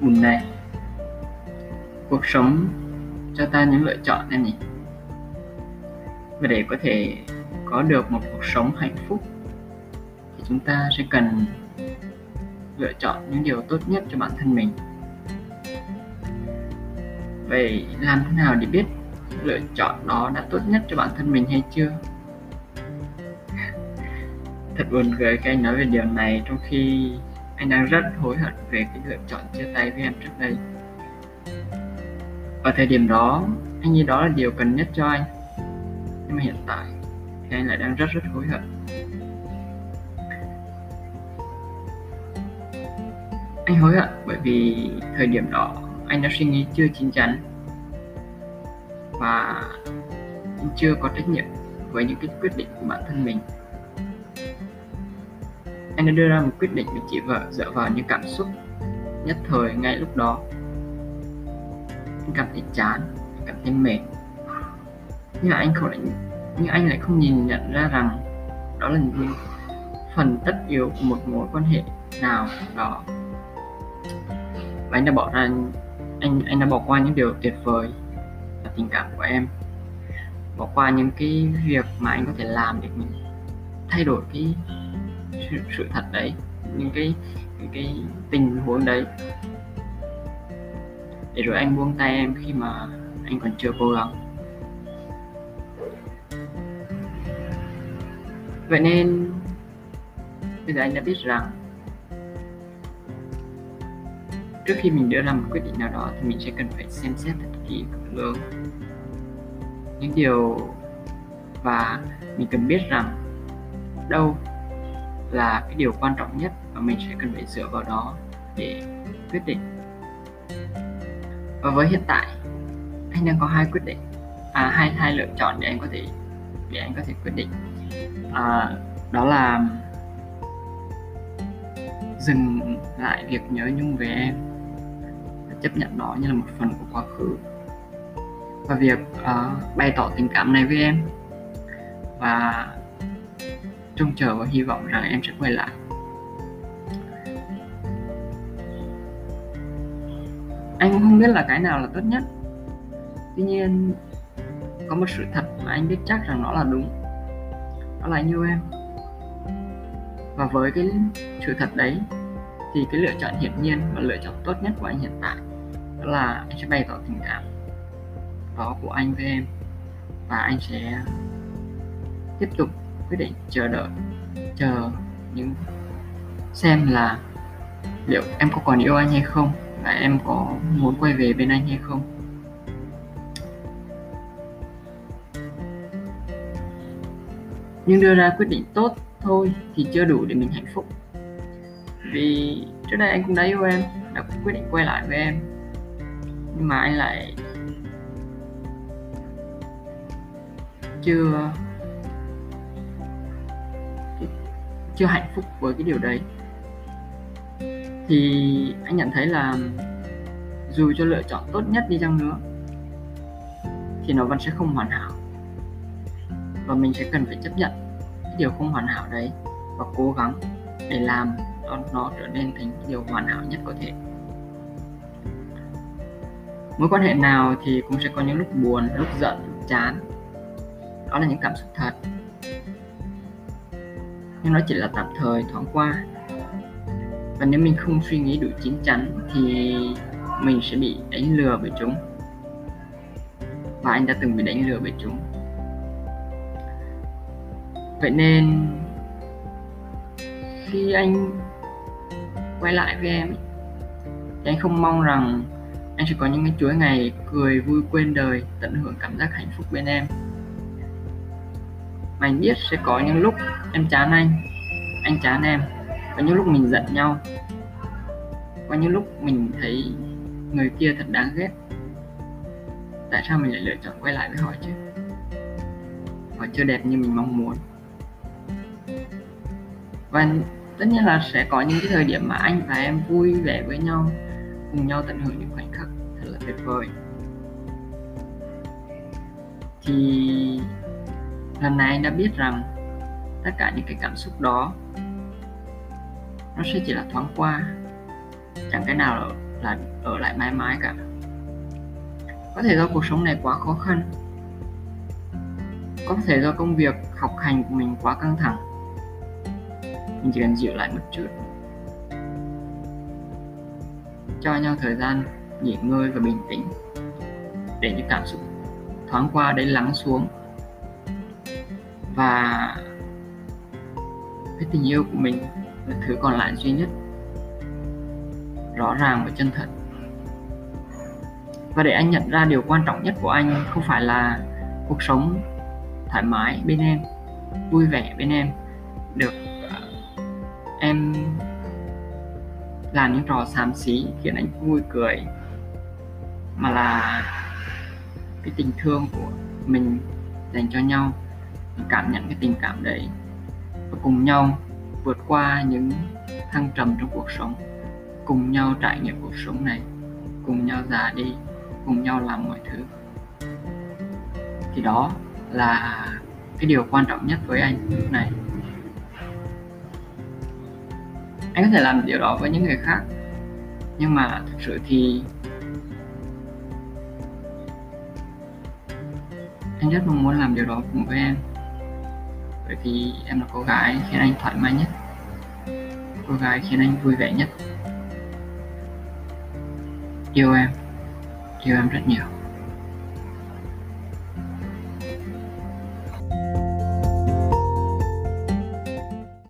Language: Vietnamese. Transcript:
bùn này. Cuộc sống cho ta những lựa chọn em nhỉ? Và để có thể có được một cuộc sống hạnh phúc, thì chúng ta sẽ cần lựa chọn những điều tốt nhất cho bản thân mình. Vậy làm thế nào để biết lựa chọn đó đã tốt nhất cho bản thân mình hay chưa? Thật buồn cười khi anh nói về điều này trong khi anh đang rất hối hận về cái lựa chọn chia tay với em trước đây. Ở thời điểm đó, anh nghĩ đó là điều cần nhất cho anh. Nhưng mà hiện tại thì anh lại đang rất rất hối hận. Anh hối hận bởi vì thời điểm đó anh đã suy nghĩ chưa chín chắn. Và anh chưa có trách nhiệm với những cái quyết định của bản thân mình anh đã đưa ra một quyết định được chị vợ, dựa vào những cảm xúc nhất thời ngay lúc đó. Anh cảm thấy chán cảm thấy mệt. Nhưng mà anh không lại nhưng anh lại không nhìn nhận ra rằng đó là những phần tất yếu của một mối quan hệ nào đó. Và anh đã bỏ ra anh anh đã bỏ qua những điều tuyệt vời và tình cảm của em. Bỏ qua những cái việc mà anh có thể làm để mình thay đổi cái sự, sự thật đấy những cái những cái tình huống đấy. Để rồi anh buông tay em khi mà anh còn chưa cố gắng. Vậy nên bây giờ anh đã biết rằng trước khi mình đưa ra một quyết định nào đó thì mình sẽ cần phải xem xét thật kỹ cực lương những điều và mình cần biết rằng đâu là cái điều quan trọng nhất và mình sẽ cần phải dựa vào đó để quyết định. Và với hiện tại anh đang có hai quyết định. À hai hai lựa chọn để anh có thể để anh có thể quyết định. À, đó là dừng lại việc nhớ nhung về em chấp nhận nó như là một phần của quá khứ. Và việc uh, bày tỏ tình cảm này với em. Và trông chờ và hy vọng rằng em sẽ quay lại. Anh cũng không biết là cái nào là tốt nhất. Tuy nhiên, có một sự thật mà anh biết chắc rằng nó là đúng. Đó là anh yêu em. Và với cái sự thật đấy, thì cái lựa chọn hiển nhiên và lựa chọn tốt nhất của anh hiện tại đó là anh sẽ bày tỏ tình cảm đó của anh với em. Và anh sẽ tiếp tục quyết định chờ đợi, chờ những xem là liệu em có còn yêu anh hay không và em có muốn quay về bên anh hay không. Nhưng đưa ra quyết định tốt thôi thì chưa đủ để mình hạnh phúc. Vì trước đây anh cũng đã yêu em, đã quyết định quay lại với em. Nhưng mà anh lại chưa chưa hạnh phúc với cái điều đấy. Thì anh nhận thấy là dù cho lựa chọn tốt nhất đi chăng nữa, thì nó vẫn sẽ không hoàn hảo. Và mình sẽ cần phải chấp nhận cái điều không hoàn hảo đấy và cố gắng để làm cho nó trở nên thành điều hoàn hảo nhất có thể. Mối quan hệ nào thì cũng sẽ có những lúc buồn, lúc giận, lúc chán. Đó là những cảm xúc thật nhưng nó chỉ là tạm thời, thoáng qua. Và nếu mình không suy nghĩ đủ chín chắn thì mình sẽ bị đánh lừa bởi chúng. Và anh đã từng bị đánh lừa bởi chúng. Vậy nên, khi anh quay lại với em, thì anh không mong rằng anh sẽ có những cái chuỗi ngày cười vui quên đời, tận hưởng cảm giác hạnh phúc bên em mà anh biết sẽ có những lúc em chán anh anh chán em. Có những lúc mình giận nhau. Có những lúc mình thấy người kia thật đáng ghét. Tại sao mình lại lựa chọn quay lại với họ chứ? Họ chưa đẹp như mình mong muốn. Và tất nhiên là sẽ có những cái thời điểm mà anh và em vui vẻ với nhau, cùng nhau tận hưởng những khoảnh khắc thật là tuyệt vời. Thì lần này anh đã biết rằng tất cả những cái cảm xúc đó nó sẽ chỉ là thoáng qua, chẳng cái nào là ở lại mãi mãi cả. Có thể do cuộc sống này quá khó khăn, có thể do công việc, học hành của mình quá căng thẳng, mình chỉ cần dịu lại một chút, cho nhau thời gian nghỉ ngơi và bình tĩnh để những cảm xúc thoáng qua đấy lắng xuống và cái tình yêu của mình là thứ còn lại duy nhất. Rõ ràng và chân thật. Và để anh nhận ra điều quan trọng nhất của anh không phải là cuộc sống thoải mái bên em, vui vẻ bên em, được à, em làm những trò xám xí khiến anh vui cười, mà là cái tình thương của mình dành cho nhau cảm nhận, cái tình cảm đấy và cùng nhau vượt qua những thăng trầm trong cuộc sống, cùng nhau trải nghiệm cuộc sống này, cùng nhau già đi, cùng nhau làm mọi thứ. Thì đó là cái điều quan trọng nhất với anh lúc này. Anh có thể làm điều đó với những người khác, nhưng mà thực sự thì anh rất mong muốn làm điều đó cùng với em bởi vì em là cô gái khiến anh thoải mái nhất. Cô gái khiến anh vui vẻ nhất. Yêu em. Yêu em rất nhiều.